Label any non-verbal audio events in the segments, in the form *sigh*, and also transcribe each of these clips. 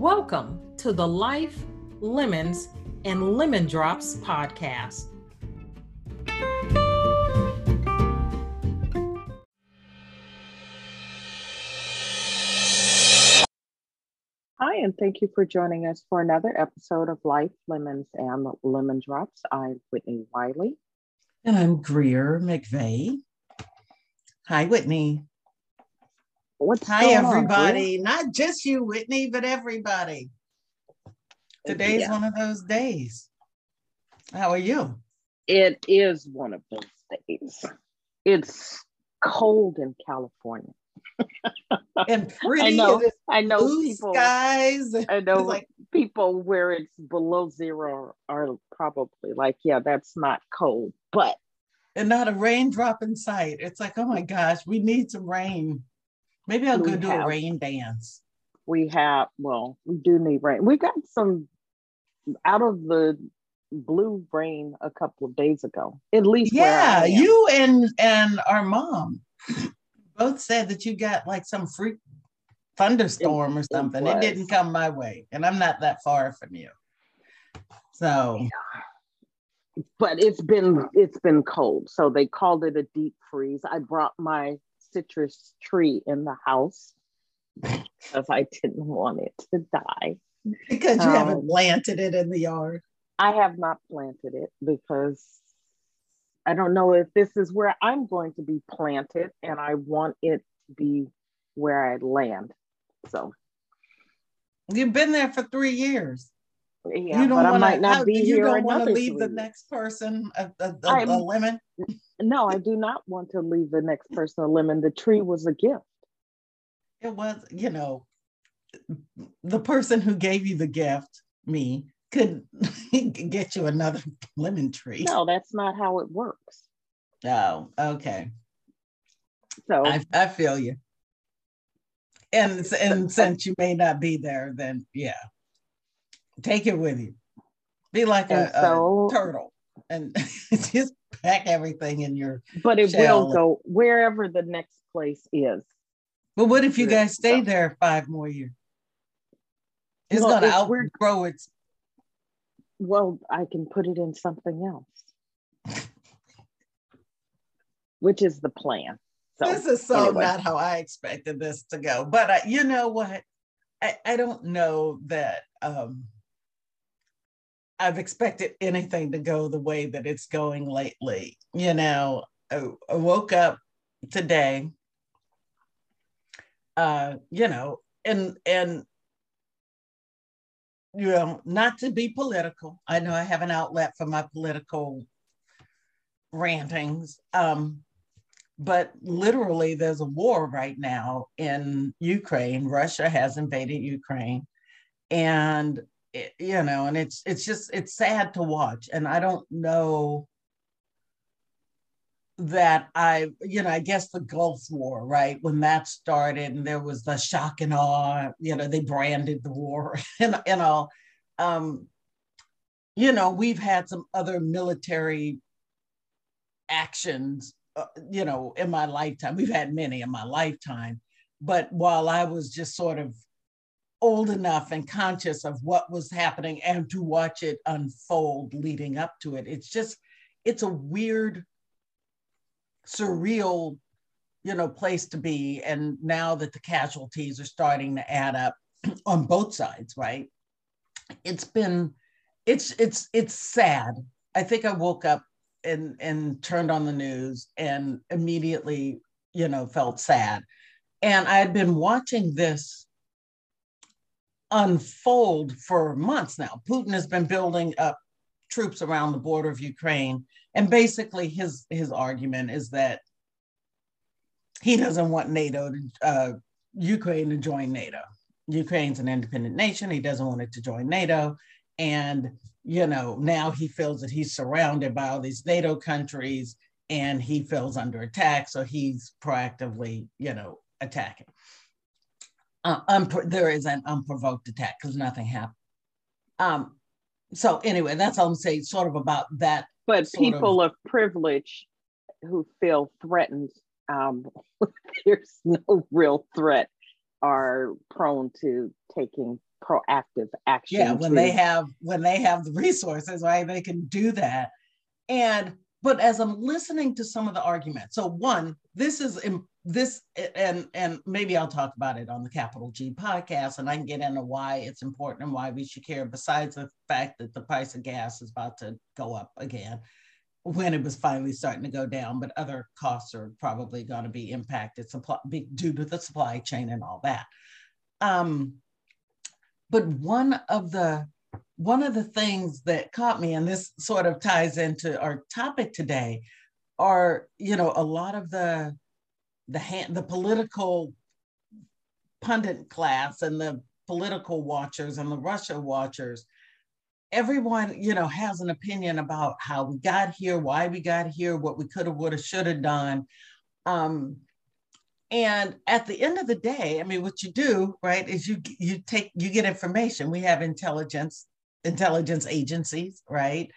Welcome to the Life, Lemons, and Lemon Drops podcast. Hi, and thank you for joining us for another episode of Life, Lemons, and Lemon Drops. I'm Whitney Wiley. And I'm Greer McVeigh. Hi, Whitney. What's Hi, going on, everybody. Not just you, Whitney, but everybody. Today's Yeah. one of those days. How are you? It is one of those days. It's cold in California. *laughs* And *laughs* pretty. I know. I know blue people. skies. *laughs* I know like, people where it's below zero are probably like, yeah, that's not cold, but and not a raindrop in sight. It's like, oh my gosh, we need some rain. Maybe I'll go do a rain dance. we have well we do need rain we got some out of the blue rain a couple of days ago at least Yeah, you and and our mom *laughs* both said that you got like some freak thunderstorm or something. It, was. didn't come my way, and I'm not that far from you. So Yeah but it's been it's been cold so they called it a deep freeze i brought my citrus tree in the house because i didn't want it to die because you haven't Um, planted it in the yard. i have not planted it because i don't know if this is where i'm going to be planted and i want it to be where i land so You've been there for three years. yeah you don't but i want might not to. be You here don't want to leave the next person a, a, a, a lemon. No i do not want to leave the next person a lemon the tree was a gift It was, you know, the person who gave you the gift, me, could *laughs* get you another *laughs* lemon tree. no that's not how it works Oh, okay. so I, I feel you. And and since you may not be there, then yeah, take it with you. Be like a, so- a turtle and it's *laughs* just pack everything in your. but it shell. will go wherever the next place is But what if you guys stay there five more years? It's Well, gonna if outgrow its. well i can put it in something else which is the plan so this is so anyway. not how I expected this to go. But I, you know what? I, I don't know that um, I've expected anything to go the way that it's going lately. You know, I, I woke up today, uh, you know, and and you know, not to be political. I know I have an outlet for my political rantings. Um, but literally there's a war right now in Ukraine. Russia has invaded Ukraine, and it, you know, and it's it's just it's sad to watch. And I don't know that I, you know, I guess the Gulf War, right? When that started, and there was the shock and awe. You know, they branded the war *laughs* and and all. Um, you know, we've had some other military actions uh, you know, in my lifetime. We've had many in my lifetime. But while I was just sort of old enough and conscious of what was happening and to watch it unfold leading up to it, it's just, it's a weird, surreal, you know, place to be. And now that the casualties are starting to add up *clears throat* on both sides, right? it's been it's it's it's sad. I think I woke up and and turned on the news and immediately, you know, felt sad. And I had been watching this unfold for months now. Putin has been building up troops around the border of Ukraine. And basically his his argument is that he doesn't want NATO to uh, Ukraine to join NATO. Ukraine's an independent nation. He doesn't want it to join NATO. And, you know, now he feels that he's surrounded by all these NATO countries and he feels under attack. So he's proactively, you know, attacking. Uh, unpro- there is an unprovoked attack because nothing happened. Um, so anyway, that's all I'm saying, sort of about that. But people of, of privilege who feel threatened, um, *laughs* there's no real threat, are prone to taking proactive action. Yeah, when to, they have when they have the resources, right, they can do that. And but as I'm listening to some of the arguments, so one, this is this and and maybe I'll talk about it on the Capital G podcast, and I can get into why it's important and why we should care. Besides the fact that the price of gas is about to go up again, when it was finally starting to go down, but other costs are probably going to be impacted supply, due to the supply chain and all that. Um, but one of the one of the things that caught me, and this sort of ties into our topic today, are you know a lot of the the hand, the political pundit class and the political watchers and the Russia watchers, everyone, you know, has an opinion about how we got here, why we got here, what we could have, would have, should have done. Um, and at the end of the day, I mean, what you do, right, is you you take you get information. We have intelligence intelligence agencies, right?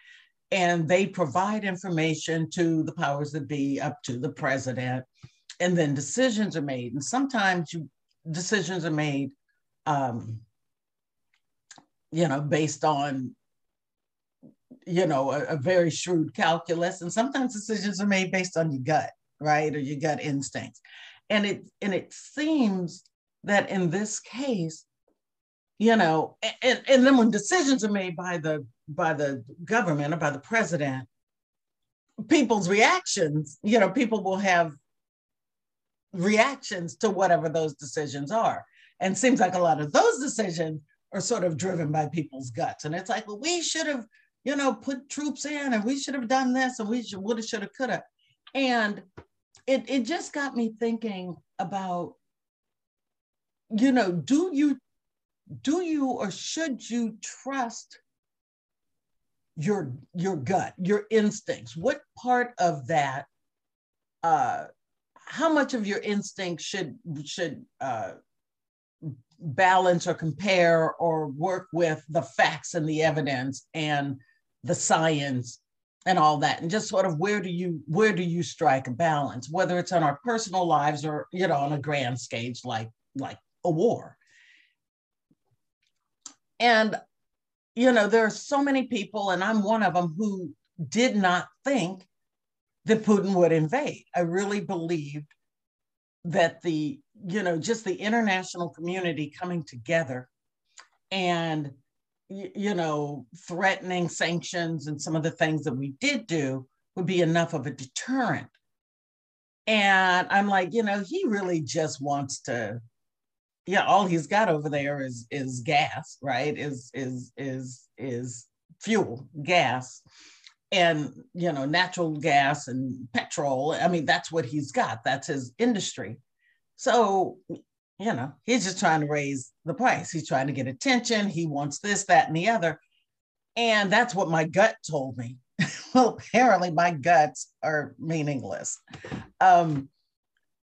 And they provide information to the powers that be, up to the president and then decisions are made. And sometimes you, decisions are made, um, you know, based on, you know, a, a very shrewd calculus. And sometimes decisions are made based on your gut, right, or your gut instincts. And it and it seems that in this case, you know, and, and then when decisions are made by the by the government or by the president, people's reactions, you know, people will have reactions to whatever those decisions are. And seems like a lot of those decisions are sort of driven by people's guts. And it's like, well, we should have, you know, put troops in and we should have done this and we should woulda, shoulda, coulda. And it, it just got me thinking about, you know, do you do you or should you trust your your gut, your instincts? What part of that uh, how much of your instinct should should uh, balance or compare or work with the facts and the evidence and the science and all that and just sort of where do you where do you strike a balance whether it's on our personal lives or you know on a grand stage like like a war and you know there are so many people and i'm one of them who did not think that Putin would invade. I really believed that the, you know, just the international community coming together and, you know, threatening sanctions and some of the things that we did do would be enough of a deterrent. And I'm like, you know, he really just wants to, yeah, all he's got over there is is gas, right? Is is is is fuel, gas and you know natural gas and petrol. I mean that's what he's got. That's his industry. So you know he's just trying to raise the price. He's trying to get attention. He wants this that and the other. And that's what my gut told me. *laughs* Well apparently my guts are meaningless. Um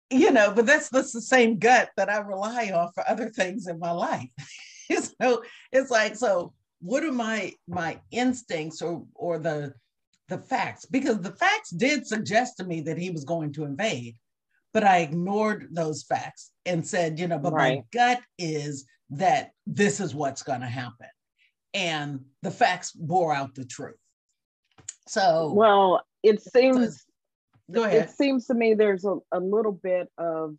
you know but that's that's the same gut that i rely on for other things in my life *laughs* so it's like so what are my my instincts or or the the facts because the facts did suggest to me that he was going to invade, but I ignored those facts and said, you know, but right. my gut is that this is what's going to happen. And the facts bore out the truth. So, well, it seems, go ahead. It seems to me there's a, a little bit of,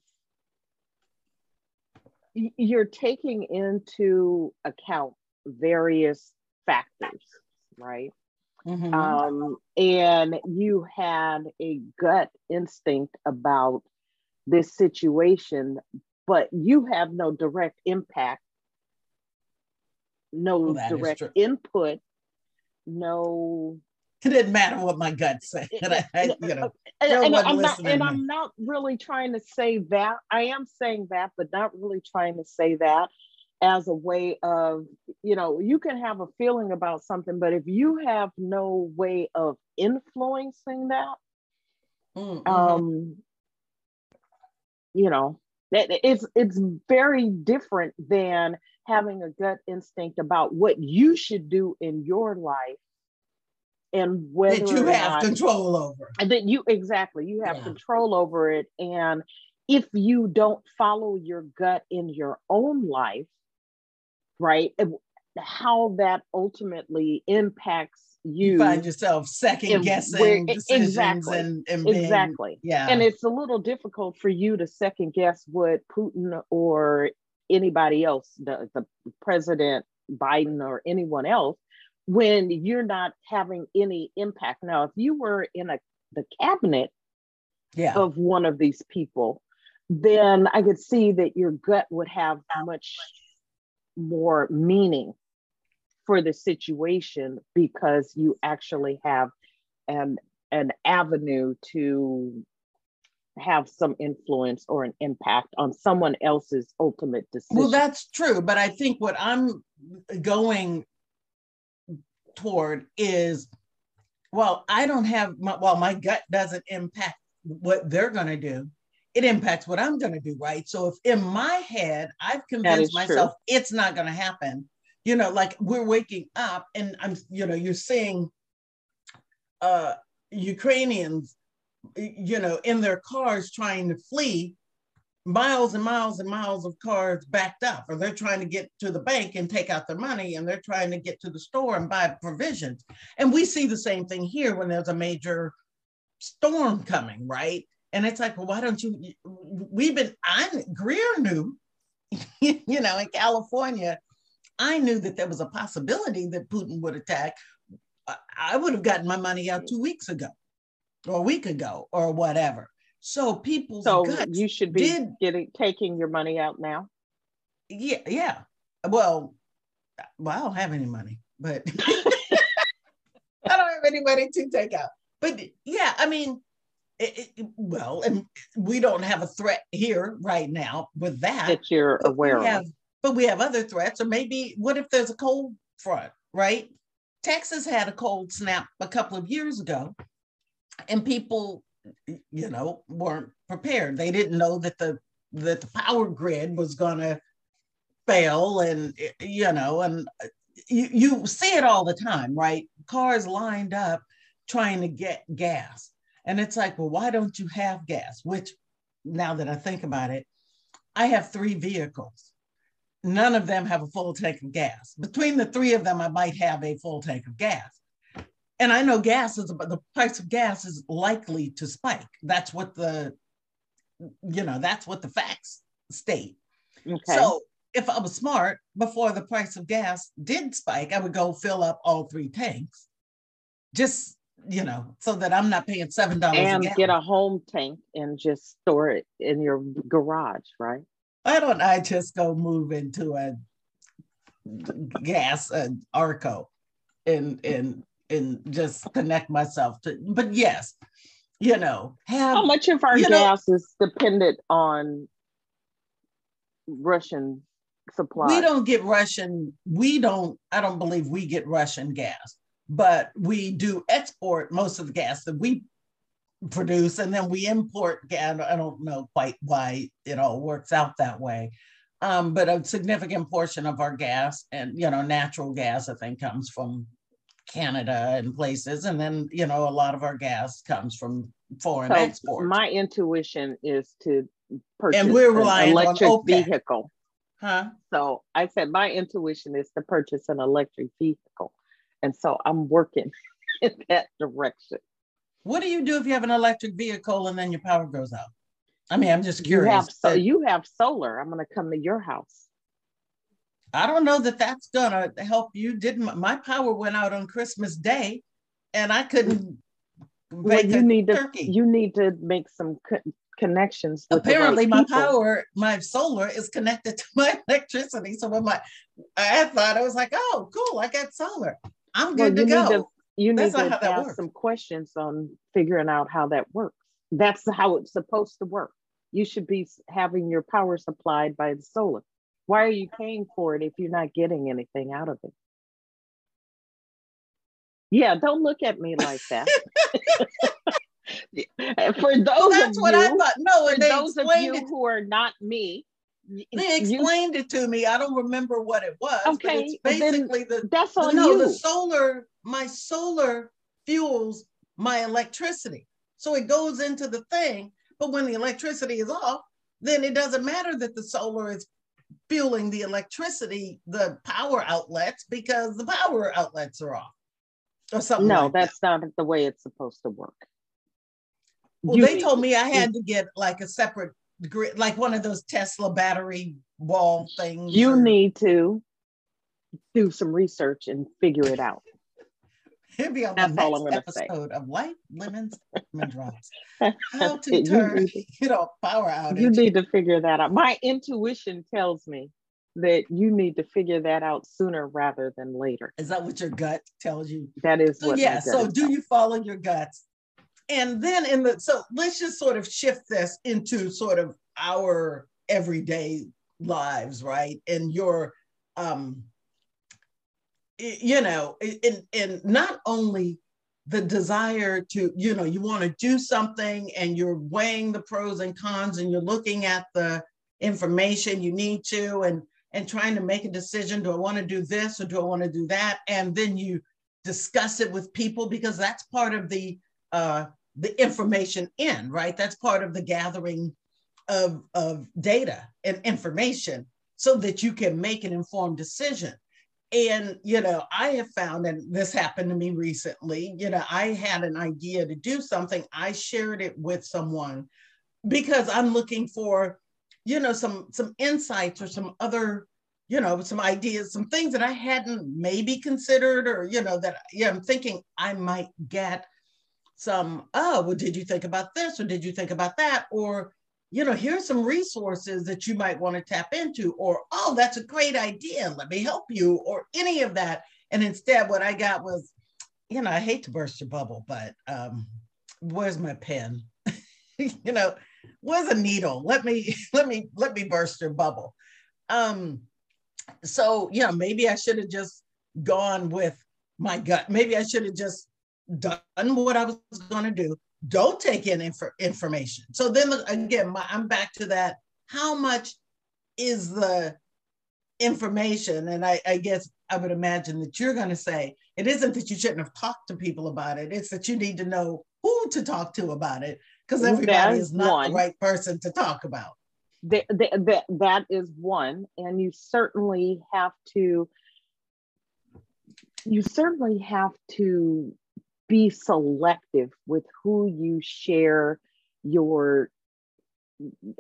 you're taking into account various factors, right? Mm-hmm. Um, and you had a gut instinct about this situation, but you have no direct impact, no well, direct input, no. *laughs* It didn't matter what my gut said. *laughs* I, you know, and, and I'm not, and I'm not really trying to say that. I am saying that, but not really trying to say that as a way of, you know, you can have a feeling about something, but if you have no way of influencing that, mm-hmm. um, you know, it's it's very different than having a gut instinct about what you should do in your life and whether that you have not, control over. That you exactly you have yeah. control over it and if you don't follow your gut in your own life right how that ultimately impacts you, you find yourself second guessing decisions exactly and, and being, exactly. yeah. And it's a little difficult for you to second guess what putin or anybody else the, the president biden or anyone else when you're not having any impact now if you were in a the cabinet yeah. of one of these people then i could see that your gut would have much more meaning for the situation because you actually have an an avenue to have some influence or an impact on someone else's ultimate decision. Well, that's true, but I think what I'm going toward is well, I don't have my, well, my gut doesn't impact what they're going to do it impacts what I'm going to do, right? So if in my head I've convinced myself true. it's not going to happen, you know, like we're waking up and I'm, you know, you're seeing uh, Ukrainians, you know, in their cars trying to flee, miles and miles and miles of cars backed up, or they're trying to get to the bank and take out their money, and they're trying to get to the store and buy provisions. And we see the same thing here when there's a major storm coming, right? And it's like, well, why don't you? We've been, I Greer knew, *laughs* you know, in California, I knew that there was a possibility that Putin would attack. I would have gotten my money out two weeks ago, or a week ago, or whatever. So people, so you should be did, getting taking your money out now. Yeah, yeah. Well, well, I don't have any money, but *laughs* I don't have any money to take out. But yeah, I mean, it, it, well, and we don't have a threat here right now with that. That you're aware have, of. But we have other threats, or maybe what if there's a cold front, right? Texas had a cold snap a couple of years ago, and people, you know, weren't prepared. They didn't know that the that the power grid was going to fail, and you know, and uh, you, you see it all the time, right? Cars lined up trying to get gas and it's like, well, why don't you have gas? Which now that I think about it, I have three vehicles. None of them have a full tank of gas. Between the three of them, I might have a full tank of gas. And I know gas is, but the price of gas is likely to spike. That's what the, you know, that's what the facts state. Okay. So if I was smart, before the price of gas did spike, I would go fill up all three tanks. Just you know, so that I'm not paying seven dollars and a get a home tank and just store it in your garage, right? Why don't I just go move into a gas an Arco and and and just connect myself to? But yes, you know, have, how much of our gas know, is dependent on Russian supply? We don't get Russian. We don't. I don't believe we get Russian gas but we do export most of the gas that we produce and then we import gas. I don't know quite why it all works out that way. Um, but a significant portion of our gas and you know natural gas I think comes from Canada and places, and then you know a lot of our gas comes from foreign so exports. My intuition is to purchase and we're relying an electric on vehicle. Huh? So I said my intuition is to purchase an electric vehicle. And so I'm working *laughs* in that direction. What do you do if you have an electric vehicle and then your power goes out? I mean, I'm just curious. You have, so you have solar. I'm going to come to your house. I don't know that that's gonna help you. Didn't my power went out on Christmas Day, and I couldn't. Mm. Well, you need turkey. to you need to make some co- connections. Apparently, my power, my solar is connected to *laughs* my electricity. So when my, I thought I was like, oh, cool, I got solar. I'm good well, to go. To, you need to ask works. some questions on figuring out how that works. That's how it's supposed to work. You should be having your power supplied by the solar. Why are you paying for it if you're not getting anything out of it? Yeah, don't look at me like that. *laughs* *laughs* for those well, that's what you, I thought. No, for those of you it. who are not me, they explained you, it to me. I don't remember what it was. Okay, basically the that's on no, you. the solar. My solar fuels my electricity, so it goes into the thing. But when the electricity is off, then it doesn't matter that the solar is fueling the electricity, the power outlets, because the power outlets are off. Or something. No, like that's that. not the way it's supposed to work. Well, you, they told me I had to get like a separate grid, like one of those Tesla battery wall things. You or... need to do some research and figure it out. It'll be on That's the next episode say. of Life Lemons Lemon Drops. *laughs* How to turn, *laughs* you, you know, power outage. You need to figure that out. My intuition tells me that you need to figure that out sooner rather than later. Is that what your gut tells you? That is so, yeah. So do you follow your guts? And then in the so let's just sort of shift this into sort of our everyday lives, right? And your um you know, and, and not only the desire to, you know, you want to do something and you're weighing the pros and cons and you're looking at the information you need to and and trying to make a decision do i want to do this or do i want to do that? And then you discuss it with people because that's part of the uh the information in right? That's part of the gathering of of data and information so that you can make an informed decision and you know i have found and this happened to me recently you know i had an idea to do something i shared it with someone because i'm looking for you know some some insights or some other you know some ideas some things that i hadn't maybe considered or you know that yeah i'm thinking i might get some oh well did you think about this or did you think about that? Or you know, here's some resources that you might want to tap into, or, oh, that's a great idea. Let me help you, or any of that. And instead, what I got was, you know, I hate to burst your bubble, but um, where's my pen? *laughs* you know, where's a needle? Let me, *laughs* let me, let me burst your bubble. Um, so, yeah, maybe I should have just gone with my gut. Maybe I should have just done what I was going to do don't take in inf- information. So then again, my, I'm back to that. How much is the information? And I, I guess I would imagine that you're going to say it isn't that you shouldn't have talked to people about it. It's that you need to know who to talk to about it because everybody is not one. the right person to talk about. The, the, the, that is one. And you certainly have to, you certainly have to be selective with who you share your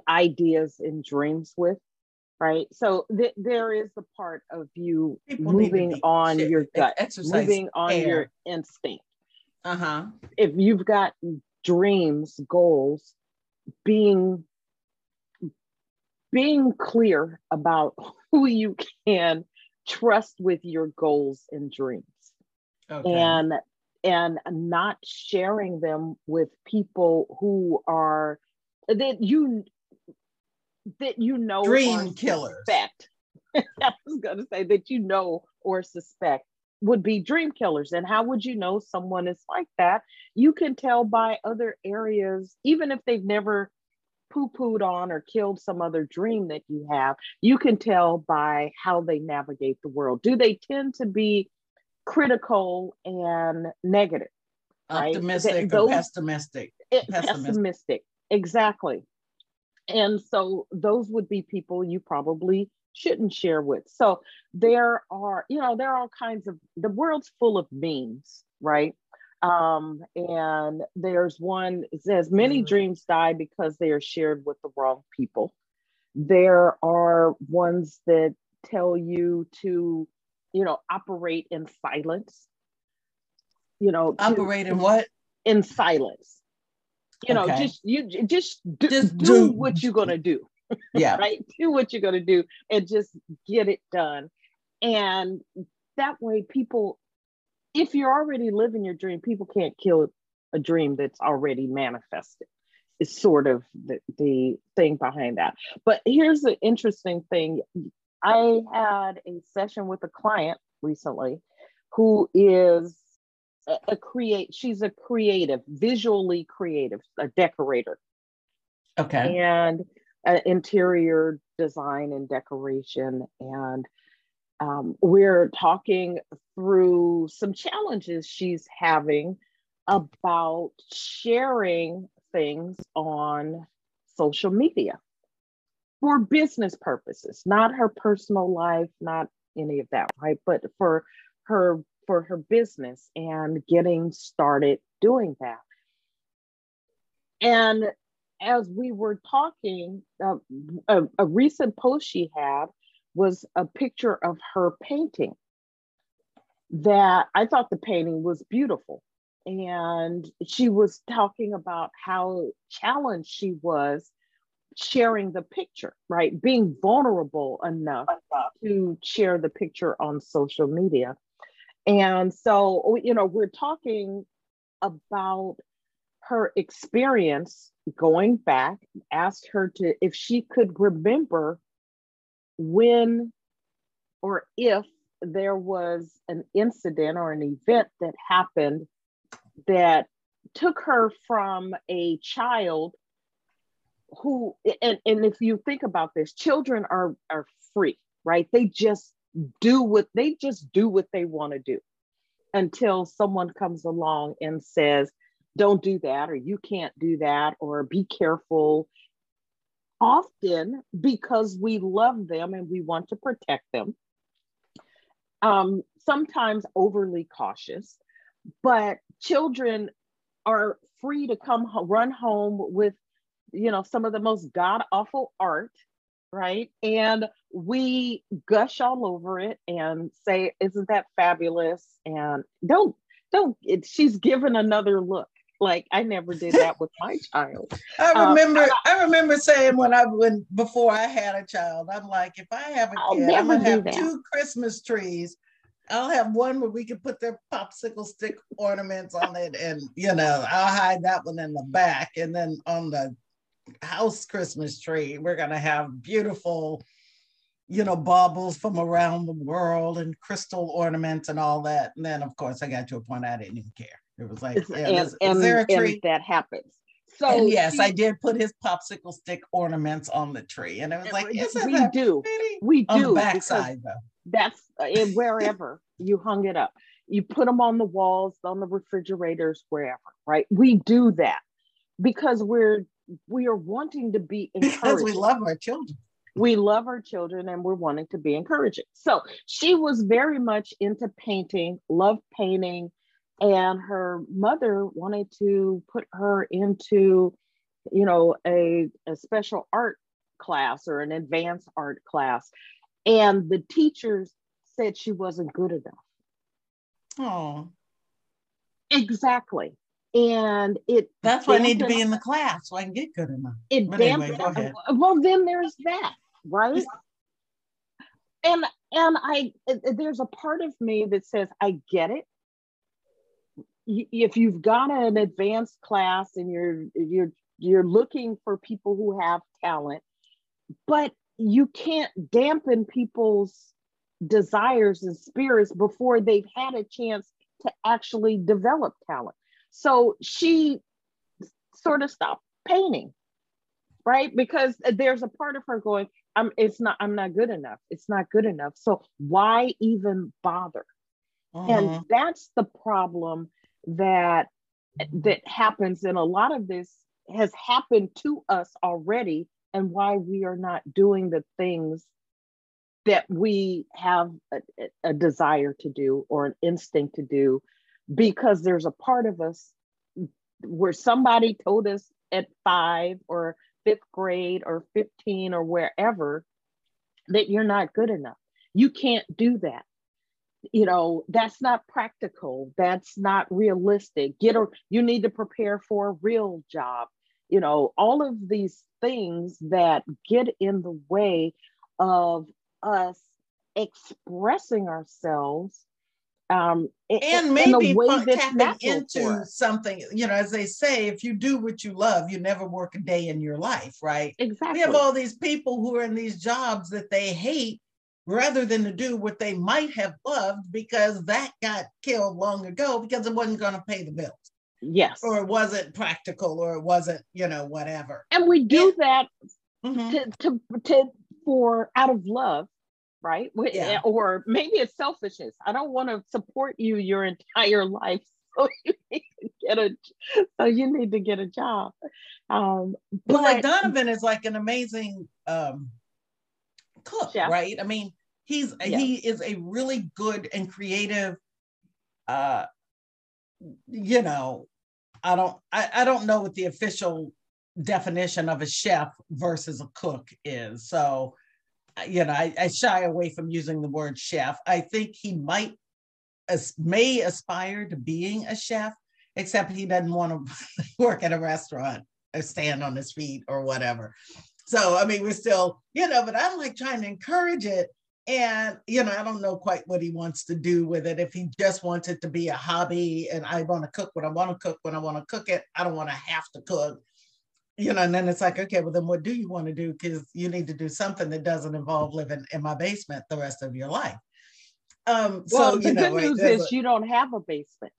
ideas and dreams with right so th- there is the part of you People moving on shit. your gut Exercise moving on air. your instinct uh-huh if you've got dreams goals being being clear about *laughs* who you can trust with your goals and dreams okay. and and not sharing them with people who are that you that you know dream killers suspect. *laughs* I was gonna say that you know or suspect would be dream killers. And how would you know someone is like that? You can tell by other areas, even if they've never poo-pooed on or killed some other dream that you have, you can tell by how they navigate the world. Do they tend to be critical and negative. Optimistic right? Those, or pessimistic. It, pessimistic. Pessimistic, exactly. And so those would be people you probably shouldn't share with. So there are, you know, there are all kinds of, the world's full of memes, right? Um, and there's one, it says, many mm-hmm. dreams die because they are shared with the wrong people. There are ones that tell you to, you know, operate in silence. You know, Operate in what? in silence. You know, just you just do, Just do, do- what you're gonna do, *laughs* Yeah. right? Do what you're gonna do and just get it done. And that way, people, if you're already living your dream, people can't kill a dream that's already manifested. Is sort of the, the thing behind that. But here's the interesting thing. I had a session with a client recently who is a, a create she's a creative visually creative a decorator. Okay. and uh, interior design and decoration. And um, we're talking through some challenges she's having about sharing things on social media for business purposes not her personal life not any of that right? But for her for her business and getting started doing that. And as we were talking uh, a, a recent post she had was a picture of her painting that i thought the painting was beautiful. And she was talking about how challenged she was sharing the picture right? Being vulnerable enough to share the picture on social media. And so you know we're talking about her experience going back asked her to if she could remember when or if there was an incident or an event that happened that took her from a child who and, and if you think about this children are are free right? They just do what they just do what they want to do until someone comes along and says don't do that or you can't do that or be careful. Often because we love them and we want to protect them um, sometimes overly cautious but children are free to come run home with you know some of the most god awful art right and we gush all over it and say isn't that fabulous and don't don't it, she's given another look like i never did that with my *laughs* child I Um, remember I remember saying when I when before I had a child, I'm like, if I have a I'll kid, I'm gonna have that. two Christmas trees. I'll have one where we can put their popsicle stick ornaments on it, and you know, I'll hide that one in the back. And then on the house Christmas tree, we're gonna have beautiful, you know, baubles from around the world and crystal ornaments and all that. And then of course I got to a point I didn't even care. It was like, yeah, and, is, is there a and tree? that happens so and yes, she- I did put his popsicle stick ornaments on the tree, and it was like, we isn't we that do pretty? we On do the backside though. that's uh, wherever you hung it up you put them on the walls on the refrigerators wherever right we do that because we're we are wanting to be Because we love our children. we love our children and we're wanting to be encouraging. So she was very much into painting loved painting and her mother wanted to put her into you know a, a special art class or an advanced art class. And the teachers said she wasn't good enough. Oh, exactly and it that's why I need to be in the class so I can get good enough. it anyway, dampened- go ahead. well then there's that right and and i uh, uh, there's a part of me that says i get it if you've got an advanced class and you're you're you're looking for people who have talent but you can't dampen people's desires and spirits before they've had a chance to actually develop talent so she sort of stopped painting right? Because there's a part of her going i'm it's not i'm not good enough. It's not good enough. So why even bother? And mm-hmm. that's the problem that that happens. And a lot of this has happened to us already and why we are not doing the things that we have a, a desire to do or an instinct to do because there's a part of us where somebody told us at five or fifth grade or 15 or wherever that you're not good enough You can't do that. You know, that's not practical. That's not realistic. Get a you need to prepare for a real job. You know, all of these things that get in the way of us expressing ourselves um, and maybe tapping into something you know as they say if you do what you love you never work a day in your life right? Exactly we have all these people who are in these jobs that they hate rather than to do what they might have loved because that got killed long ago because it wasn't going to pay the bills. Yes. Or it wasn't practical or it wasn't you know whatever. And we do and, that mm-hmm. to, to to for out of love right? Yeah. Or maybe it's selfishness. I don't want to support you your entire *laughs* life. So you need to get a so you need to get a job. Um but, well like Donovan is like an amazing um cook, right? I mean, he's yeah. he is a really good and creative uh you know, I don't I, I don't know what the official definition of a chef versus a cook is. So you know, I, I, shy away from using the word chef. I think he might as may aspire to being a chef, except he doesn't want to *laughs* work at a restaurant or stand on his feet or whatever. So I mean, we're still, you know, but I'm like trying to encourage it. And you know, I don't know quite what he wants to do with it. If he just wants it to be a hobby and I want to cook when I want to cook when I want to cook it, I don't want to have to cook you know, and then it's like, okay, well, then what do you want to do? Because you need to do something that doesn't involve living in my basement the rest of your life. Um, well, so, the you know, good news is a, you don't have a basement.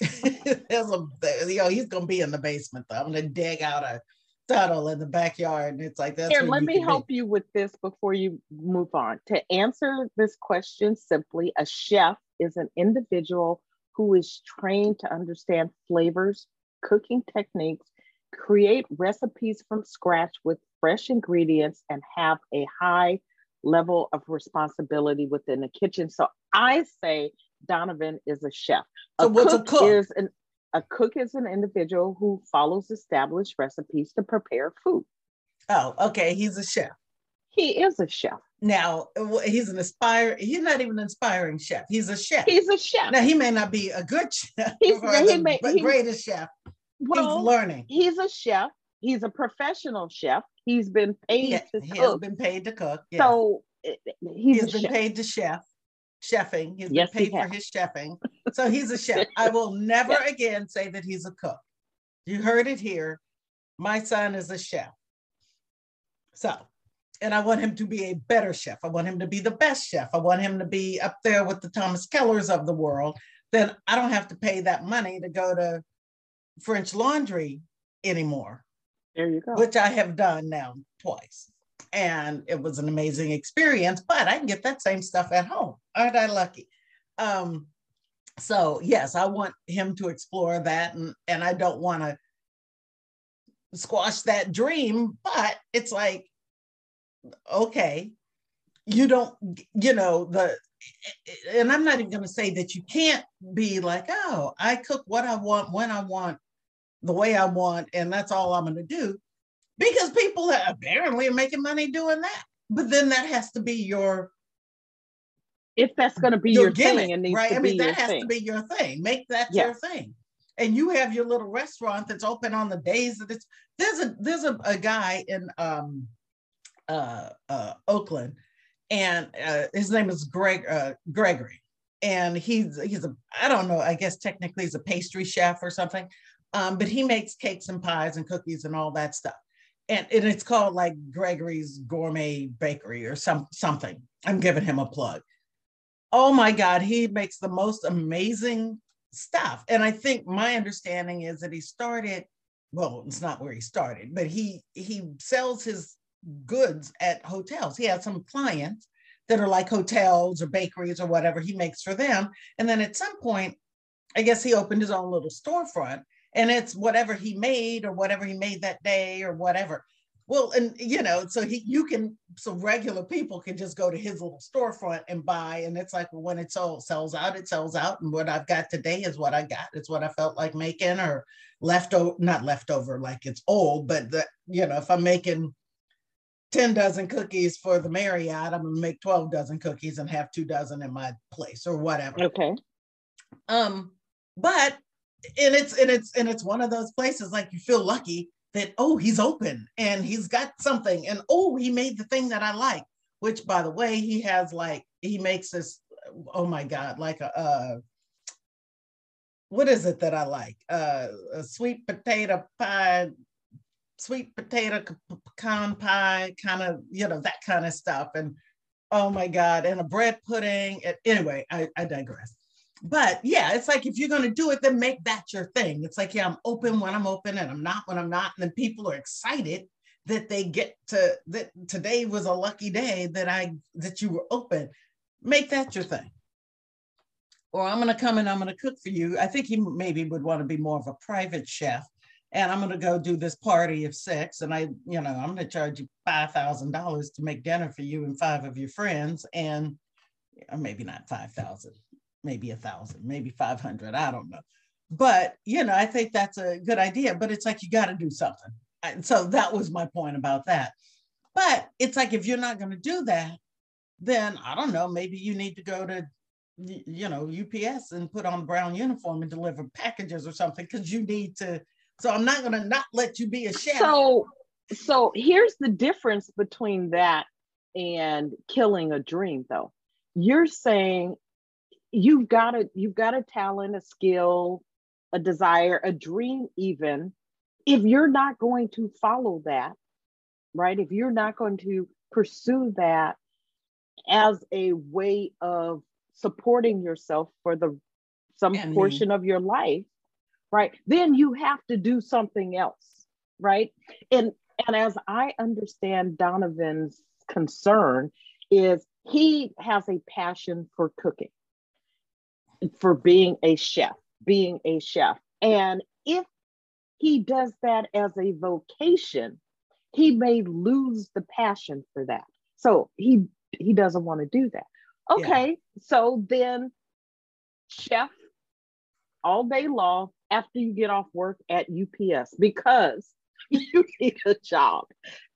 *laughs* there's a, you know, he's gonna be in the basement. Though. I'm gonna dig out a tunnel in the backyard, and it's like that's. Here, let me help be. you with this before you move on. To answer this question simply, a chef is an individual who is trained to understand flavors, cooking techniques, create recipes from scratch with fresh ingredients and have a high level of responsibility within the kitchen. So I say Donovan is a chef. So a what's cook a cook? Is an, a cook is an individual who follows established recipes to prepare food. Oh, okay. He's a chef. He is a chef. Now he's an aspire. He's not even an inspiring chef. He's a chef. He's a chef. Now he may not be a good *laughs* chef, he's, he the may, greatest chef, well, he's learning. He's a chef. He's a professional chef. He's been paid yeah, to he cook. Has been paid to cook. Yes. So eh, eh, he's has been chef. paid to chef, chefing. He's yes, been paid he for his chefing. So he's a chef. *laughs* I will never yes. again say that he's a cook. You heard it here. My son is a chef. So, and I want him to be a better chef. I want him to be the best chef. I want him to be up there with the Thomas Kellers of the world. Then I don't have to pay that money to go to French laundry anymore. There you go. Which I have done now twice. And it was an amazing experience, but I can get that same stuff at home. Aren't I lucky? Um, so yes, I want him to explore that and, and I don't want to squash that dream, but it's like, okay, you don't, you know, the and I'm not even going to say that you can't be like, oh, I cook what I want when I want the way I want, and that's all I'm going to do. Because people are apparently are making money doing that. But then that has to be your if that's going to be your, your gimmick, thing, it needs right? I mean, that has thing. to be your thing. Make that your thing. And you have your little restaurant that's open on the days that it's there's a there's a, a guy in um uh uh Oakland and uh, his name is Greg uh, Gregory, and he's he's a I don't know I guess technically he's a pastry chef or something, um, but he makes cakes and pies and cookies and all that stuff. And, and it's called like Gregory's Gourmet Bakery or some something. I'm giving him a plug. Oh my God, he makes the most amazing stuff. And I think my understanding is that he started, well, it's not where he started, but he he sells his goods at hotels. He has some clients that are like hotels or bakeries or whatever he makes for them. And then at some point, I guess he opened his own little storefront and it's whatever he made or whatever he made that day or whatever. Well, and you know, so he you can so regular people can just go to his little storefront and buy, and it's like well, when it all sells out, it sells out, and what I've got today is what I got. It's what I felt like making, or leftover, not leftover like it's old, but the you know, if I'm making 10 dozen cookies for the Marriott, I'm gonna make 12 dozen cookies and have two dozen in my place or whatever. Okay. Um, but and it's and it's and it's one of those places like you feel lucky that oh he's open and he's got something and oh he made the thing that I like, which by the way, he has like he makes this oh my god, like a uh what is it that I like? Uh, a sweet potato pie, sweet potato pecan pie, kind of, you know, that kind of stuff. And oh my God, and a bread pudding. Anyway, I, I digress. But yeah, it's like if you're going to do it, then make that your thing. It's like, yeah, I'm open when I'm open and I'm not when I'm not. And then people are excited that they get to that today was a lucky day that I that you were open. Make that your thing or I'm going to come and I'm going to cook for you. I think he maybe would want to be more of a private chef. And I'm going to go do this party of six. And I, you know, I'm going to charge you $5,000 to make dinner for you and five of your friends. And maybe not 5,000, maybe a thousand, maybe 500. I don't know. But, you know, I think that's a good idea. But it's like you got to do something. And so that was my point about that. But it's like if you're not going to do that, then I don't know, maybe you need to go to you know UPS and put on the brown uniform and deliver packages or something because you need to. So I'm not going to not let you be a chef. So, so here's the difference between that and killing a dream, though. You're saying you've got a you've got a talent, a skill, a desire, a dream, even if you're not going to follow that, right? If you're not going to pursue that as a way of supporting yourself for the some yeah, portion of your life right then you have to do something else right and and as i understand donovan's concern is he has a passion for cooking for being a chef being a chef and if he does that as a vocation he may lose the passion for that so he he doesn't want to do that Okay, yeah. so then chef all day long after you get off work at UPS because *laughs* you need a job.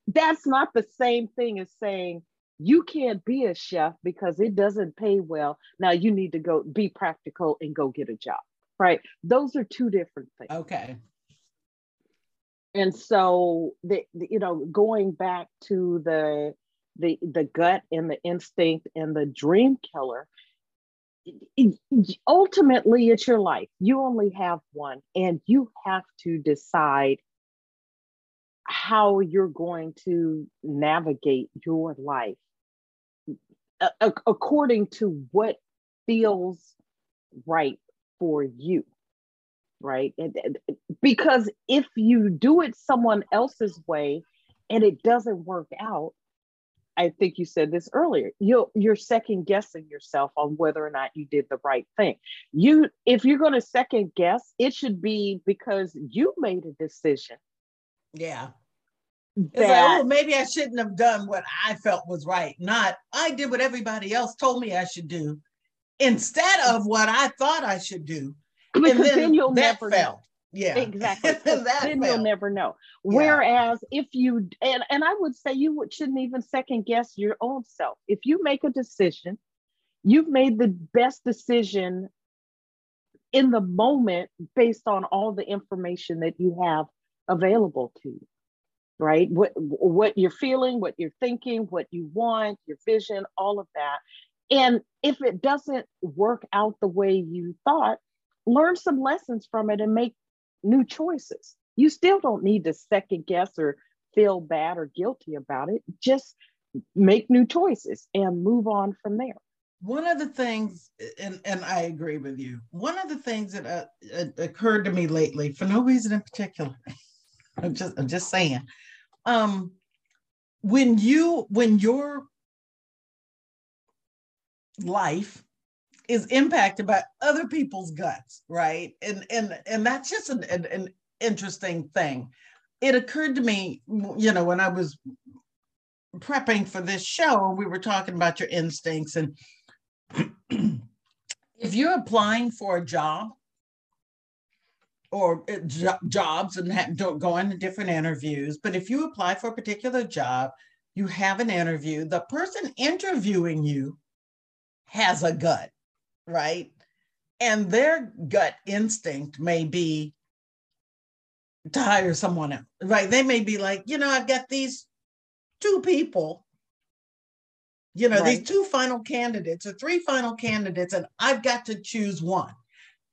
That's not the same thing as saying you can't be a chef because it doesn't pay well. Now you need to go be practical and go get a job, right? Those are two different things. Okay. And so the, the you know going back to the the the gut and the instinct and the dream killer ultimately it's your life you only have one and you have to decide how you're going to navigate your life according to what feels right for you right And because if you do it someone else's way and it doesn't work out I think you said this earlier. You you're second guessing yourself on whether or not you did the right thing. You if you're going to second guess, it should be because you made a decision. Yeah. That, like, oh, maybe I shouldn't have done what I felt was right. Not I did what everybody else told me I should do instead of what I thought I should do. Because then, then, you'll that never felt. Yeah. Exactly. *laughs* then felt. you'll never know. Yeah. Whereas if you and, and I would say you shouldn't even second guess your own self. If you make a decision, you've made the best decision in the moment based on all the information that you have available to you right what what you're feeling what you're thinking what you want your vision all of that and if it doesn't work out the way you thought learn some lessons from it and make new choices. You still don't need to second guess or feel bad or guilty about it. Just make new choices and move on from there. One of the things, and, and I agree with you, one of the things that uh, occurred to me lately, for no reason in particular, *laughs* I'm just, I'm just saying, um, when you, when your life is impacted by other people's guts, right? And and and that's just an, an, an interesting thing. It occurred to me, you know, when I was prepping for this show, we were talking about your instincts and *clears throat* if you're applying for a job or eh, jo- jobs and have, don't go into different interviews, but if you apply for a particular job, you have an interview. The person interviewing you has a gut, right? And their gut instinct may be to hire someone else, right? They may be like, you know, I've got these two people, you know, right. these two final candidates or three final candidates, and I've got to choose one.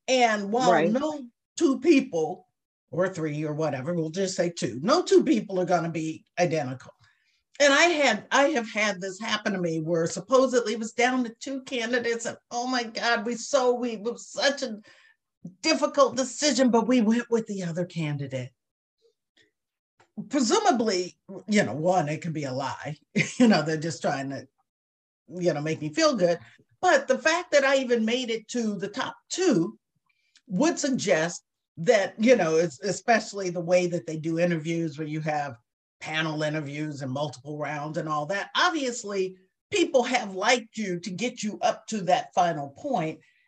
And while right. no two people or three or whatever, we'll just say two, no two people are going to be identical and I had I have had this happen to me where supposedly it was down to two candidates, and oh my God, we so we it was such a difficult decision, but we went with the other candidate. Presumably, you know, one, it can be a lie. *laughs* you know, they're just trying to, you know, make me feel good. But the fact that I even made it to the top two would suggest that, you know, especially the way that they do interviews where you have panel interviews and multiple rounds and all that. Obviously, people have liked you to get you up to that final.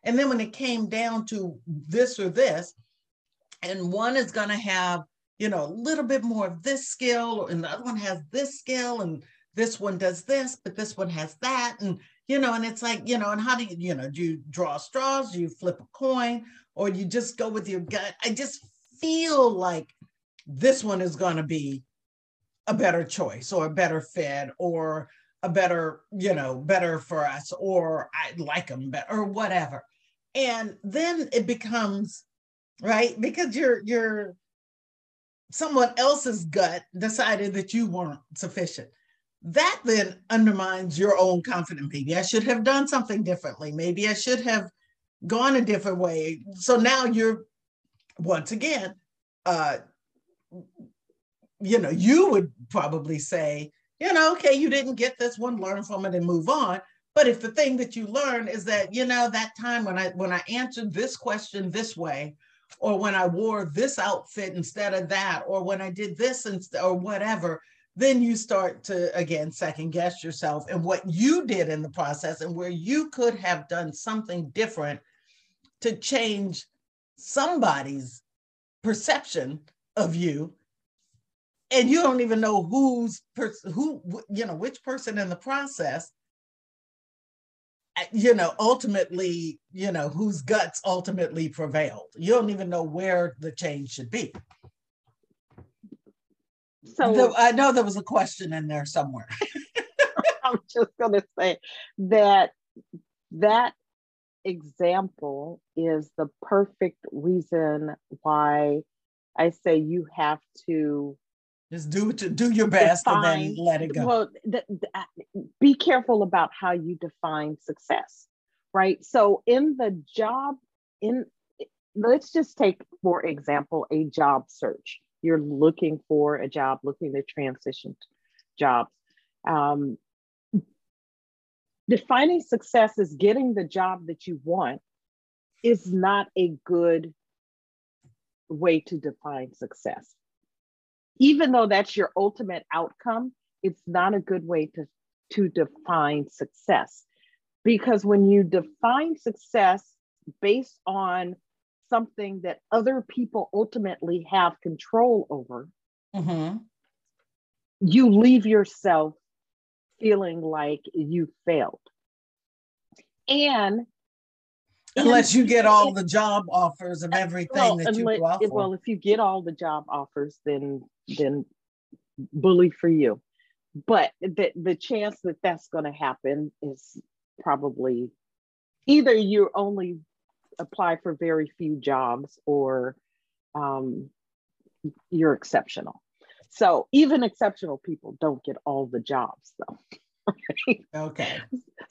And then when it came down to this or this, and one is going to have, you know, a little bit more of this skill, and the other one has this skill, and this one does this, but this one has that. And, you know, and it's like, you know, and how do you, you know, do you draw straws? Do you flip a coin? Or you just go with your gut? I just feel like this one is going to be a better choice or a better fit or a better, you know, better for us or I like them better or whatever. And then it becomes right because you're you're someone else's gut decided that you weren't sufficient. That then undermines your own confidence. Maybe I should have done something differently. Maybe I should have gone a different way. So now you're once again uh, you know, you would probably say, you know, okay, you didn't get this one, learn from it and move on. But if the thing that you learn is that, you know, that time when I when I answered this question this way, or when I wore this outfit instead of that, or when I did this instead or whatever, then you start to again second guess yourself and what you did in the process and where you could have done something different to change somebody's perception of you. And you don't even know who's who you know which person in the process uh, you know ultimately you know whose guts ultimately prevailed. You don't even know where the change should be so the, i know there was a question in there somewhere *laughs* *laughs* i'm just going to say that that example is the perfect reason why i say you have to just do to do your best define, and then let it go. Well, the, the, uh, be careful about how you define success, right? So in the job, in let's just take for example a job search. You're looking for a job, looking to transition jobs. Um, defining success as getting the job that you want is not a good way to define success even though that's your ultimate outcome, it's not a good way to, to define success. Because when you define success based on something that other people ultimately have control over, mm-hmm. you leave yourself feeling like you failed. And unless you get all the job offers of everything well, that you unless, offer. Well, if you get all the job offers, then then bully for you. But the the chance that that's going to happen is probably either you're only apply for very few jobs or um, you're exceptional. So even exceptional people don't get all the jobs though. Okay.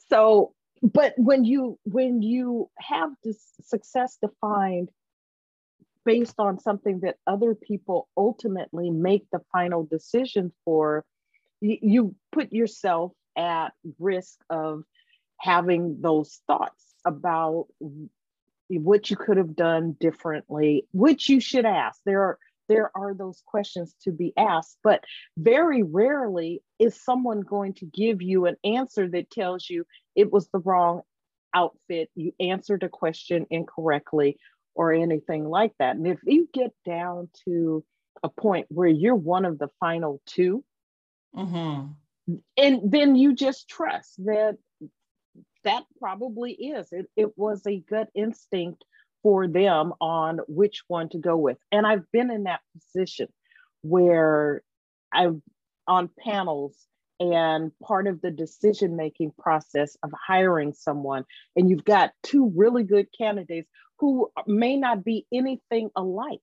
So but when you when you have this success defined based on something that other people ultimately make the final decision for you, you put yourself at risk of having those thoughts about what you could have done differently which you should ask there are there are those questions to be asked but very rarely is someone going to give you an answer that tells you it was the wrong outfit, you answered a question incorrectly, or anything like that. And if you get down to a point where you're one of the final 2 mm-hmm. and then you just trust that that probably is. It, it was a gut instinct for them on which one to go with. And i've been in that position where I'm on panels and part of the decision making process of hiring someone and you've got two really good candidates who may not be anything alike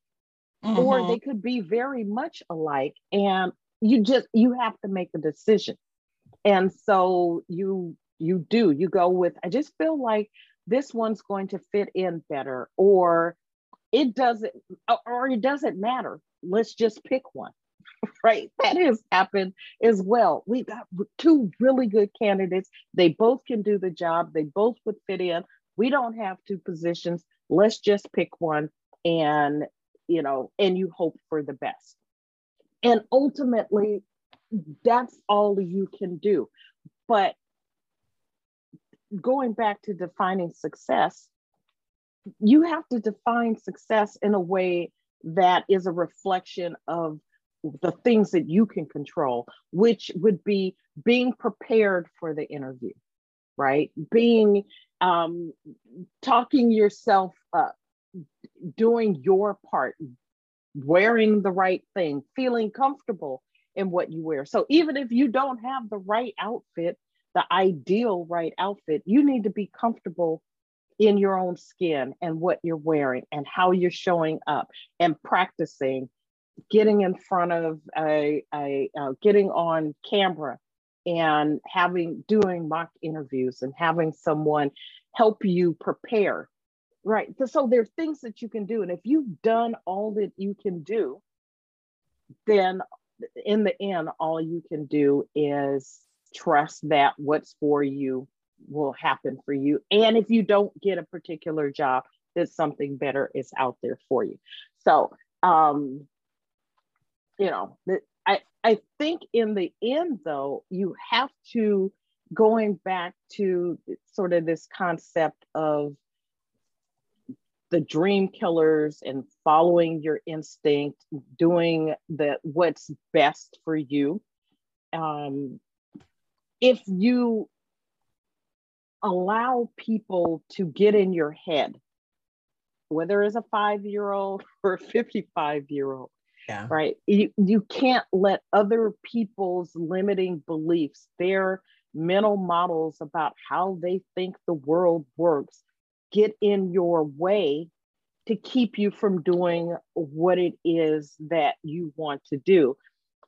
mm-hmm. or they could be very much alike and you just you have to make a decision. And so you you do you go with i just feel like this one's going to fit in better or it doesn't or it doesn't matter. Let's just pick one *laughs* right? That has happened as well. We got two really good candidates. They both can do the job. They both would fit in. We don't have two positions. Let's just pick one and you know and you hope for the best. And ultimately that's all you can do. But going back to defining success you have to define success in a way that is a reflection of the things that you can control which would be being prepared for the interview right being um, talking yourself up doing your part wearing the right thing, feeling comfortable in what you wear. So even if you don't have the right outfit, the ideal right outfit, you need to be comfortable in your own skin and what you're wearing and how you're showing up and practicing getting in front of a, a uh, getting on camera and having doing mock interviews and having someone help you prepare Right. So there are things that you can do. And if you've done all that you can do, then in the end, all you can do is trust that what's for you will happen for you. And if you don't get a particular job, that something better is out there for you. So, um, you know, I, I think in the end, though, you have to, going back to sort of this concept of the dream killers and following your instinct, doing the what's best for you. Um, if you allow people to get in your head, whether it's a five year old *laughs* or a 55 year old, yeah. right? You, you can't let other people's limiting beliefs, their mental models about how they think the world works, get in your way to keep you from doing what it is that you want to do.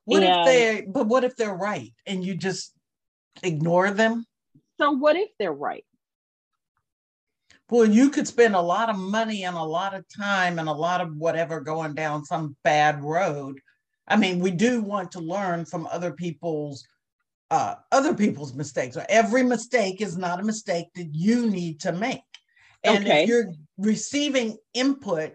What and, if they but what if they're right and you just ignore them? So what if they're right? Well, you could spend a lot of money and a lot of time and a lot of whatever going down some bad road. I mean, we do want to learn from other people's uh, other people's mistakes. Every mistake is not a mistake that you need to make. And okay. if you're receiving input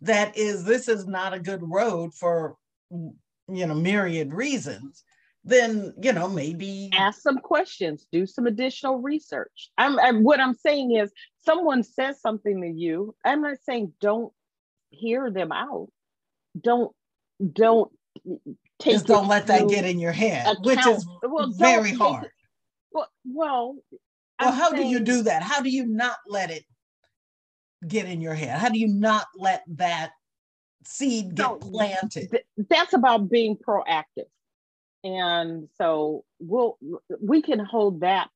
that is, this is not a good road for, you know, myriad reasons, then, you know, maybe ask some questions, do some additional research. I'm, I'm what I'm saying is someone says something to you. I'm not saying don't hear them out. Don't, don't take just don't let that get in your head, account. which is well, very hard. It, well, well, well, how saying, do you do that? How do you not let it get in your head? How do you not let that seed get planted? Th- that's about being proactive. And so we'll we can hold that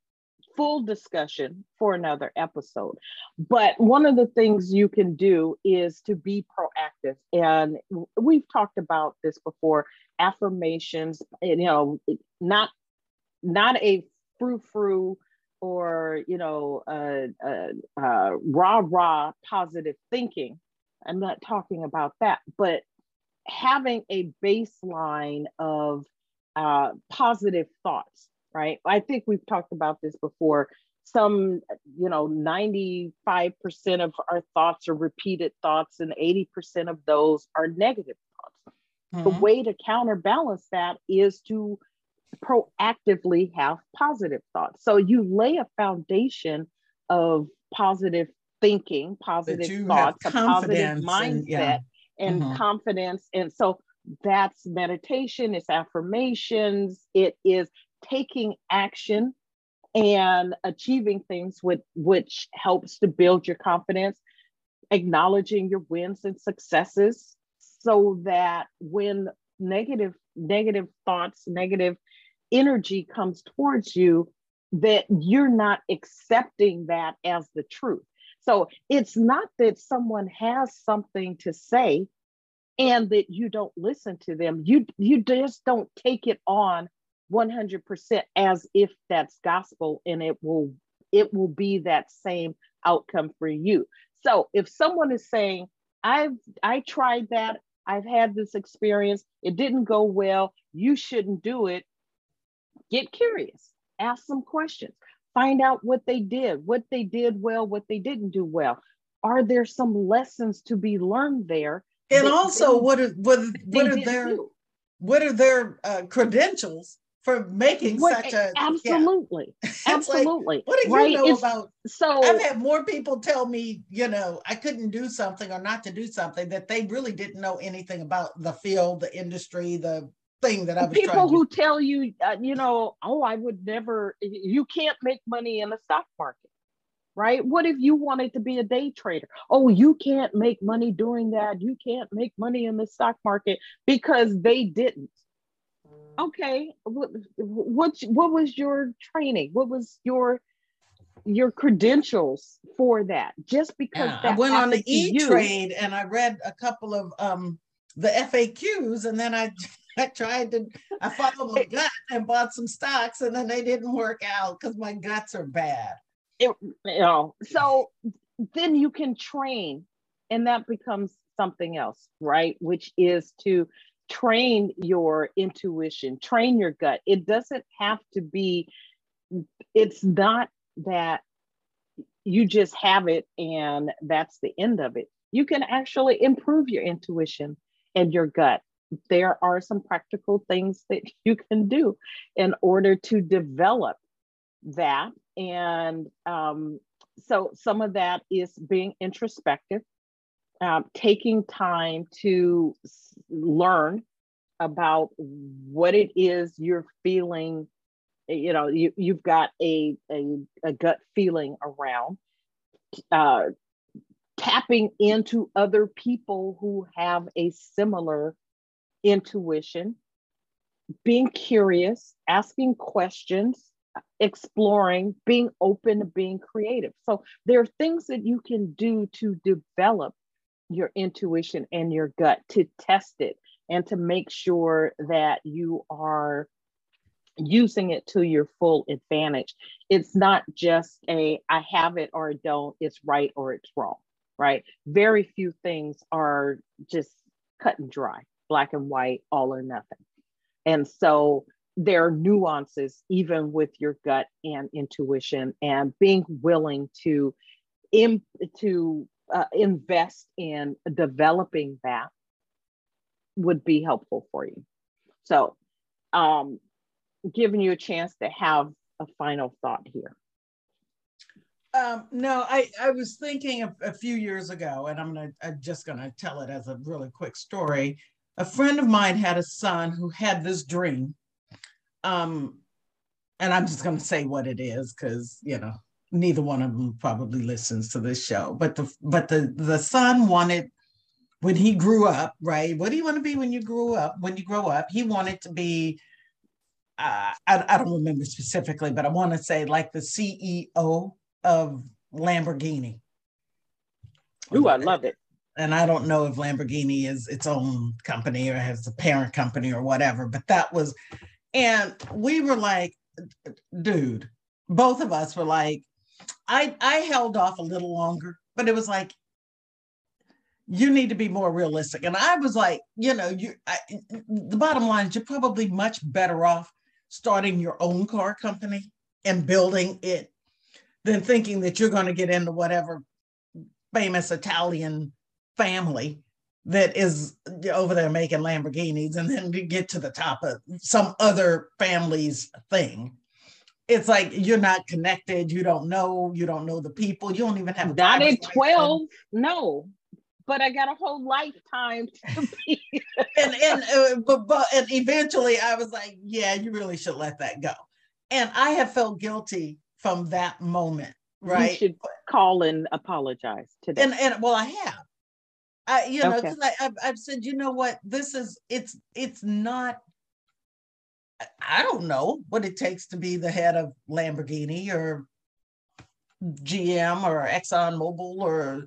full discussion for another episode. But one of the things you can do is to be proactive. And we've talked about this before, affirmations, you know, not not a frou-frou or you know uh, uh, uh, rah rah positive thinking i'm not talking about that but having a baseline of uh, positive thoughts right i think we've talked about this before some you know 95% of our thoughts are repeated thoughts and 80% of those are negative thoughts mm-hmm. the way to counterbalance that is to proactively have positive thoughts. So you lay a foundation of positive thinking, positive thoughts, a positive mindset, and, yeah. and mm-hmm. confidence. And so that's meditation, it's affirmations, it is taking action and achieving things with, which helps to build your confidence, acknowledging your wins and successes so that when negative negative thoughts, negative energy comes towards you, that you're not accepting that as the truth. So it's not that someone has something to say and that you don't listen to them. You you just don't take it on 100% as if that's gospel and it will it will be that same outcome for you. So if someone is saying, I've I tried that, I've had this experience, it didn't go well, you shouldn't do it. Get curious, ask some questions, find out what they did, what they did well, what they didn't do well. Are there some lessons to be learned there? And also, they, what are what, what are their do? what are their uh, credentials for making what, such a absolutely yeah. absolutely *laughs* like, what do you right? know it's, about so i've had more people tell me you know i couldn't do something or not to do something that they really didn't know anything about the field the industry the thing that i was people who tell you uh, you know oh i would never you can't make money in the stock market right? What if you wanted to be a day trader? Oh you can't make money doing that. You can't make money in the stock market because they didn't. Okay what what what was your training? What was your your credentials for that? Just because yeah, i went on the e-trade and i read a couple of um the faqs and then i *laughs* i tried to i followed my gut and bought some stocks and then they didn't work out because my guts are bad it, you know so then you can train and that becomes something else right which is to train your intuition, train your gut. It doesn't have to be, it's not that you just have it and that's the end of it. You can actually improve your intuition and your gut. There are some practical things that *laughs* you can do in order to develop that. And um, so some of that is being introspective um, taking time to learn about what it is you're feeling you know you, you've got a, a, a gut feeling around uh, tapping into other people who have a similar intuition being curious asking questions exploring being open being creative so there are things that you can do to develop your intuition and your gut to test it and to make sure that you are using it to your full advantage. It's not just a I have it or I don't, it's right or it's wrong, right? Very few things are just cut and dry, black and white, all or nothing. And so there are nuances even with your gut and intuition and being willing to Im- to uh, invest in developing that would be helpful for you. So, um, giving you a chance to have a final thought here. Um, no, I, I was thinking a, a few years ago, and I'm gonna I'm just gonna tell it as a really quick story. A friend of mine had a son who had this dream. Um, and I'm just gonna say what it is because you know neither one of them probably listens to this show. But the but the the son wanted when he grew up right? What do you want to be when you grew up when you grow up? He wanted to be uh, I, I don't remember specifically but i want to say like the ceo of lamborghini. Ooh, I love it. And I don't know if Lamborghini is its own company or has a parent company or whatever, but that was, and we were like, dude, both of us were like, I I held off a little longer, but it was like you need to be more realistic. And I was like, you know, you I, the bottom line is you're probably much better off starting your own car company and building it than thinking that you're going to get into whatever famous Italian family that is over there making Lamborghinis and then you get to the top of some other family's thing it's like you're not connected. You don't know. You don't know the people. You don't even have. Not at twelve. No, but I got a whole lifetime to be. *laughs* and and uh, but but and eventually I was like, yeah, you really should let that go. And I have felt guilty from that moment, right? You should call and apologize today. And and well, I have. I you know, Okay. because I I've, I've said, you know what, this is it's it's not. I- I don't know what it takes to be the head of Lamborghini or GM or Exxon Mobil or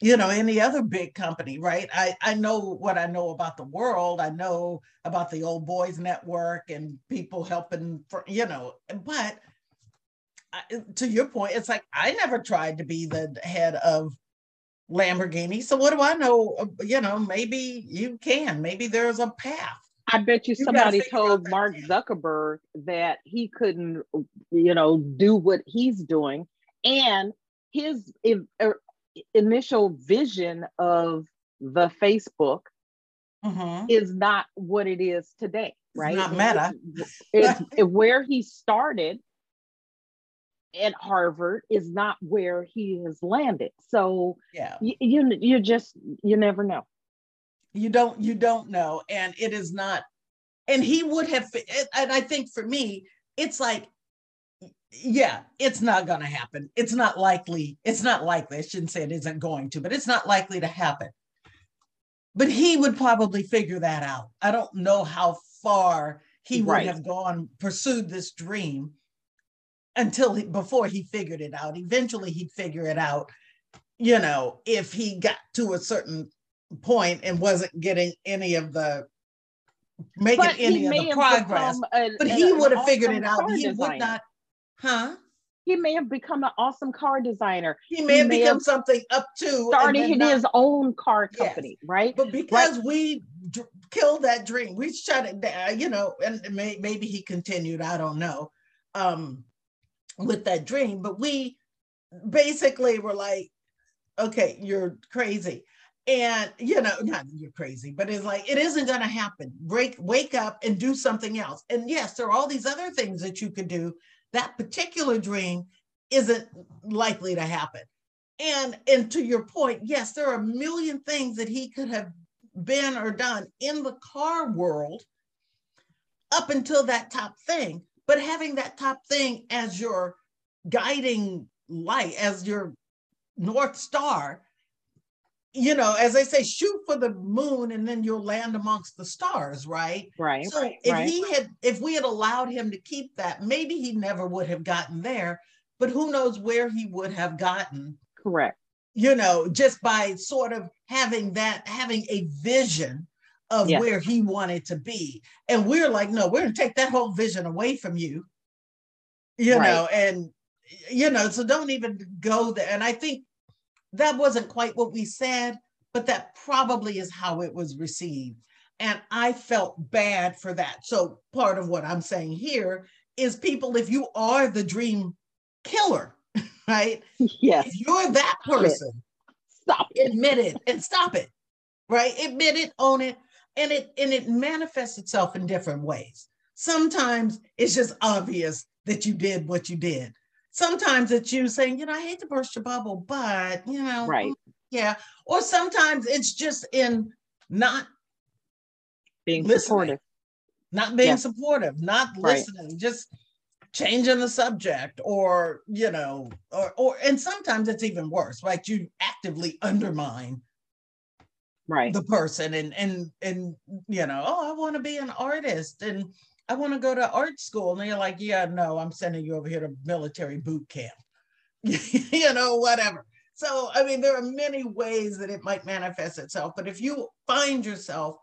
you know any other big company right i i know what i know about the world i know about the old boys network and people helping for you know but I, to your point it's like i never tried to be the head of lamborghini so what do i know Uh, you know maybe you can maybe there's a path I bet you You somebody told Mark. Zuckerberg that he couldn't, you know, do what he's doing. And his er, initial vision of the Facebook Mhm. is not what it is today, right? not Meta. It's, it- where he started at Harvard is not where he has landed. So yeah. you, you, you just, you never know. you don't you don't know and it is not and he would have and i think for me it's like yeah it's not going to happen. It's not likely it's not likely i shouldn't say it isn't going to but it's not likely to happen. But he would probably figure that out. I don't know how far he would have gone pursued this dream until he before he figured it out. Eventually he'd figure it out you know if he got to a certain point and wasn't getting any of the making But any of the progress. a- but he would have figured it out. he designer. would not huh? He may have become an awesome car designer, he may He have may become have something up to starting not- his own car Yes. company, right? but because we dr- killed that dream we shut it down you know and may, maybe he continued i don't know. Um with that dream but we basically were like okay you're crazy. And you know not you're crazy but it's like it isn't to happen. Break wake up and do something else. And yes there are all these other things that you could do. That particular dream isn't likely to happen. And and to your point yes there are a million things that he could have been or done in the car world up until that top thing but having that top thing as your guiding light as your north star you know as they say shoot for the moon and then you'll land amongst the stars right Right. so if right. he had if we had allowed him to keep that maybe he never would have gotten there but who knows where he would have gotten Correct. you know just by sort of having that having a vision of Yes. where he wanted to be and we're like no we're going to take that whole vision away from you you Right. know and you know so don't even go there and i think that wasn't quite what we said but that probably is how it was received and i felt bad for that so part of what i'm saying here is people if you are the dream killer *laughs* right Yes. if you're that person Stop it. admit it and stop it right admit it own it and it and it manifests itself in different ways sometimes it's just obvious that you did what you did sometimes it's you saying you know i hate to burst your bubble but you know Right. yeah or sometimes it's just in not Being listening. supportive. not being Yeah. supportive not Right. listening just changing the subject or you know or or and sometimes it's even worse right you actively undermine Right. the person and and and you know oh i want to be an artist and i want to go to art school. And you're like yeah no i'm sending you over here to military boot camp. *laughs* You know whatever. So i mean there are many ways that it might manifest itself but if you find yourself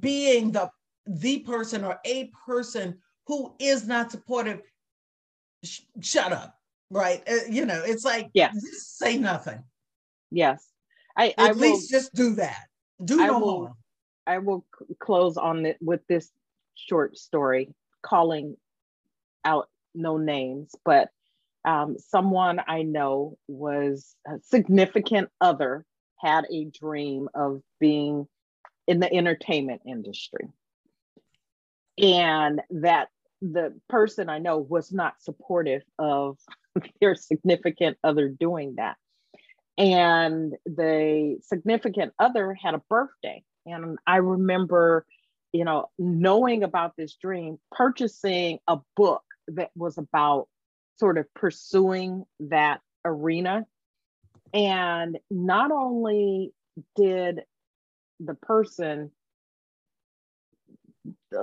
being the the person or a person who is not supportive sh- shut up right? Uh, you know it's like just say nothing. Yes. I, I at will least just do that. Do I no will- harm I will close on it with this short story, calling out no names, but um, someone I know was a significant other had a dream of being in the entertainment industry, and that the person I know was not supportive of *laughs* their significant other doing that. And the significant other had a birthday. And I remember, you know, knowing about this dream, purchasing a book that was about sort of pursuing that arena. And not only did the person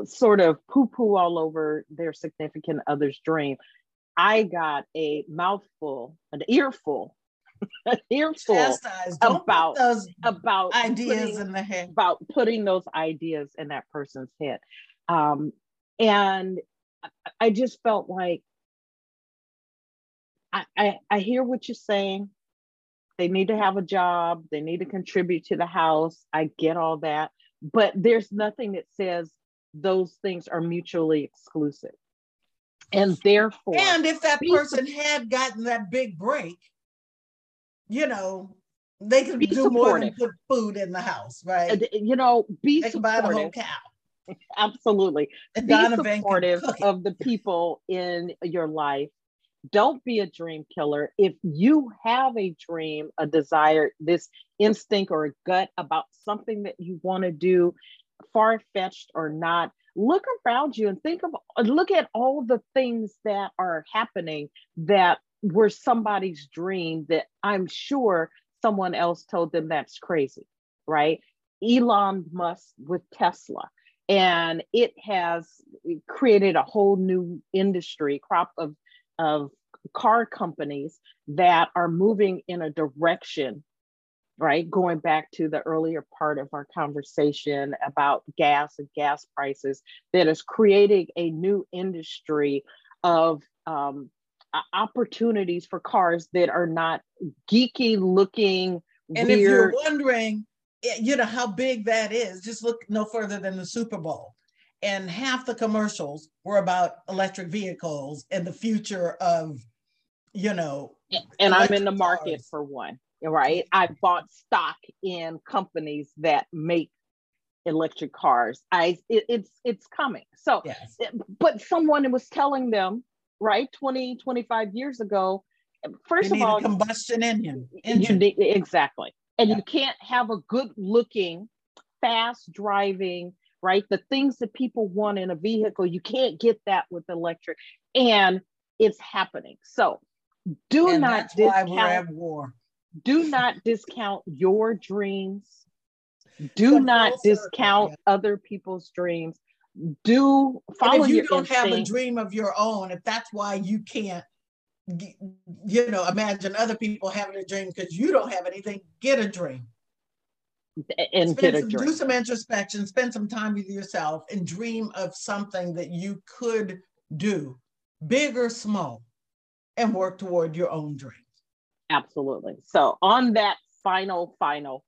sort of poo poo all over their significant other's dream, I got a mouthful, an earful, *laughs* earful about those about ideas putting, in the head, about putting those ideas in that person's head, um, and I just felt like I, I I hear what you're saying. They need to have a job. They need to contribute to the house. I get all that, but there's nothing that says those things are mutually exclusive and therefore and if that person had gotten that big break you know they could do supportive. more than put food in the house right? You know be they supportive. buy the whole cow. *laughs* Absolutely. And be supportive of the people in your life. Don't be a dream killer. If you have a dream a desire this instinct or a gut about something that you want to do far-fetched or not look around you and think of look at all the things that are happening that were somebody's dream that I'm sure someone else told them that's crazy, right? Elon Musk with Tesla. And it has created a whole new industry, crop of, of car companies that are moving in a direction right? Going back to the earlier part of our conversation about gas and gas prices, that is creating a new industry of um, Uh, opportunities for cars that are not geeky looking. And weird. if you're wondering, you know, how big that is, just look no further than the Super Bowl. And half the commercials were about electric vehicles and the future of, you know. And I'm in the market cars. for one right? I bought stock in companies that make electric cars. I it, it's it's coming. So, yes. but someone was telling them, right, 20, 25 years ago, eh, first you of all, combustion engine. engine. Need, exactly. And yeah. you can't have a good looking, fast driving, right? The things that people want in a vehicle, you can't get that with electric. And it's happening. So do and not discount war do not discount your dreams. Do not discount yeah. other people's dreams. Do follow and if you your don't instinct. have a dream of your own, if that's why you can't, you know, imagine other people having a dream because you don't have anything, get a dream. And spend get a some, dream. Do some introspection, spend some time with yourself, and dream of something that you could do, big or small, and work toward your own dream. Absolutely. So, on that final, final,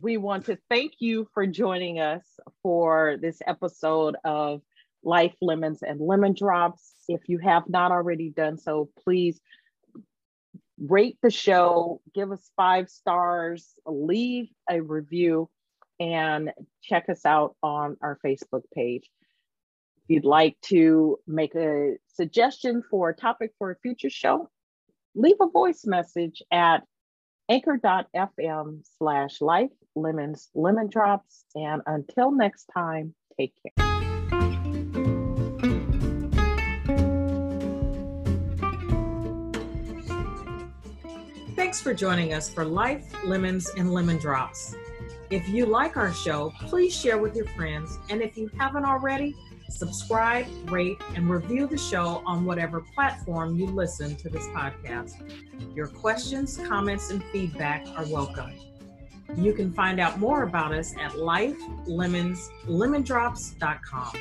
we want to thank you for joining us for this episode of Life Lemons and Lemon Drops. If you have not already done so, please rate the show, give us five stars, leave a review, and check us out on our Facebook page. If you'd like to make a suggestion for a topic for a future show, leave a voice message at anchor.fm slash life lemons lemon drops. And until next time, take care. Thanks for joining us for Life, Lemons, and Lemon Drops. If you like our show, please share with your friends. And if you haven't already, subscribe, rate, and review the show on whatever platform you listen to this podcast. Your questions, comments, and feedback are welcome. You can find out more about us at lifelemonslemondrops.com.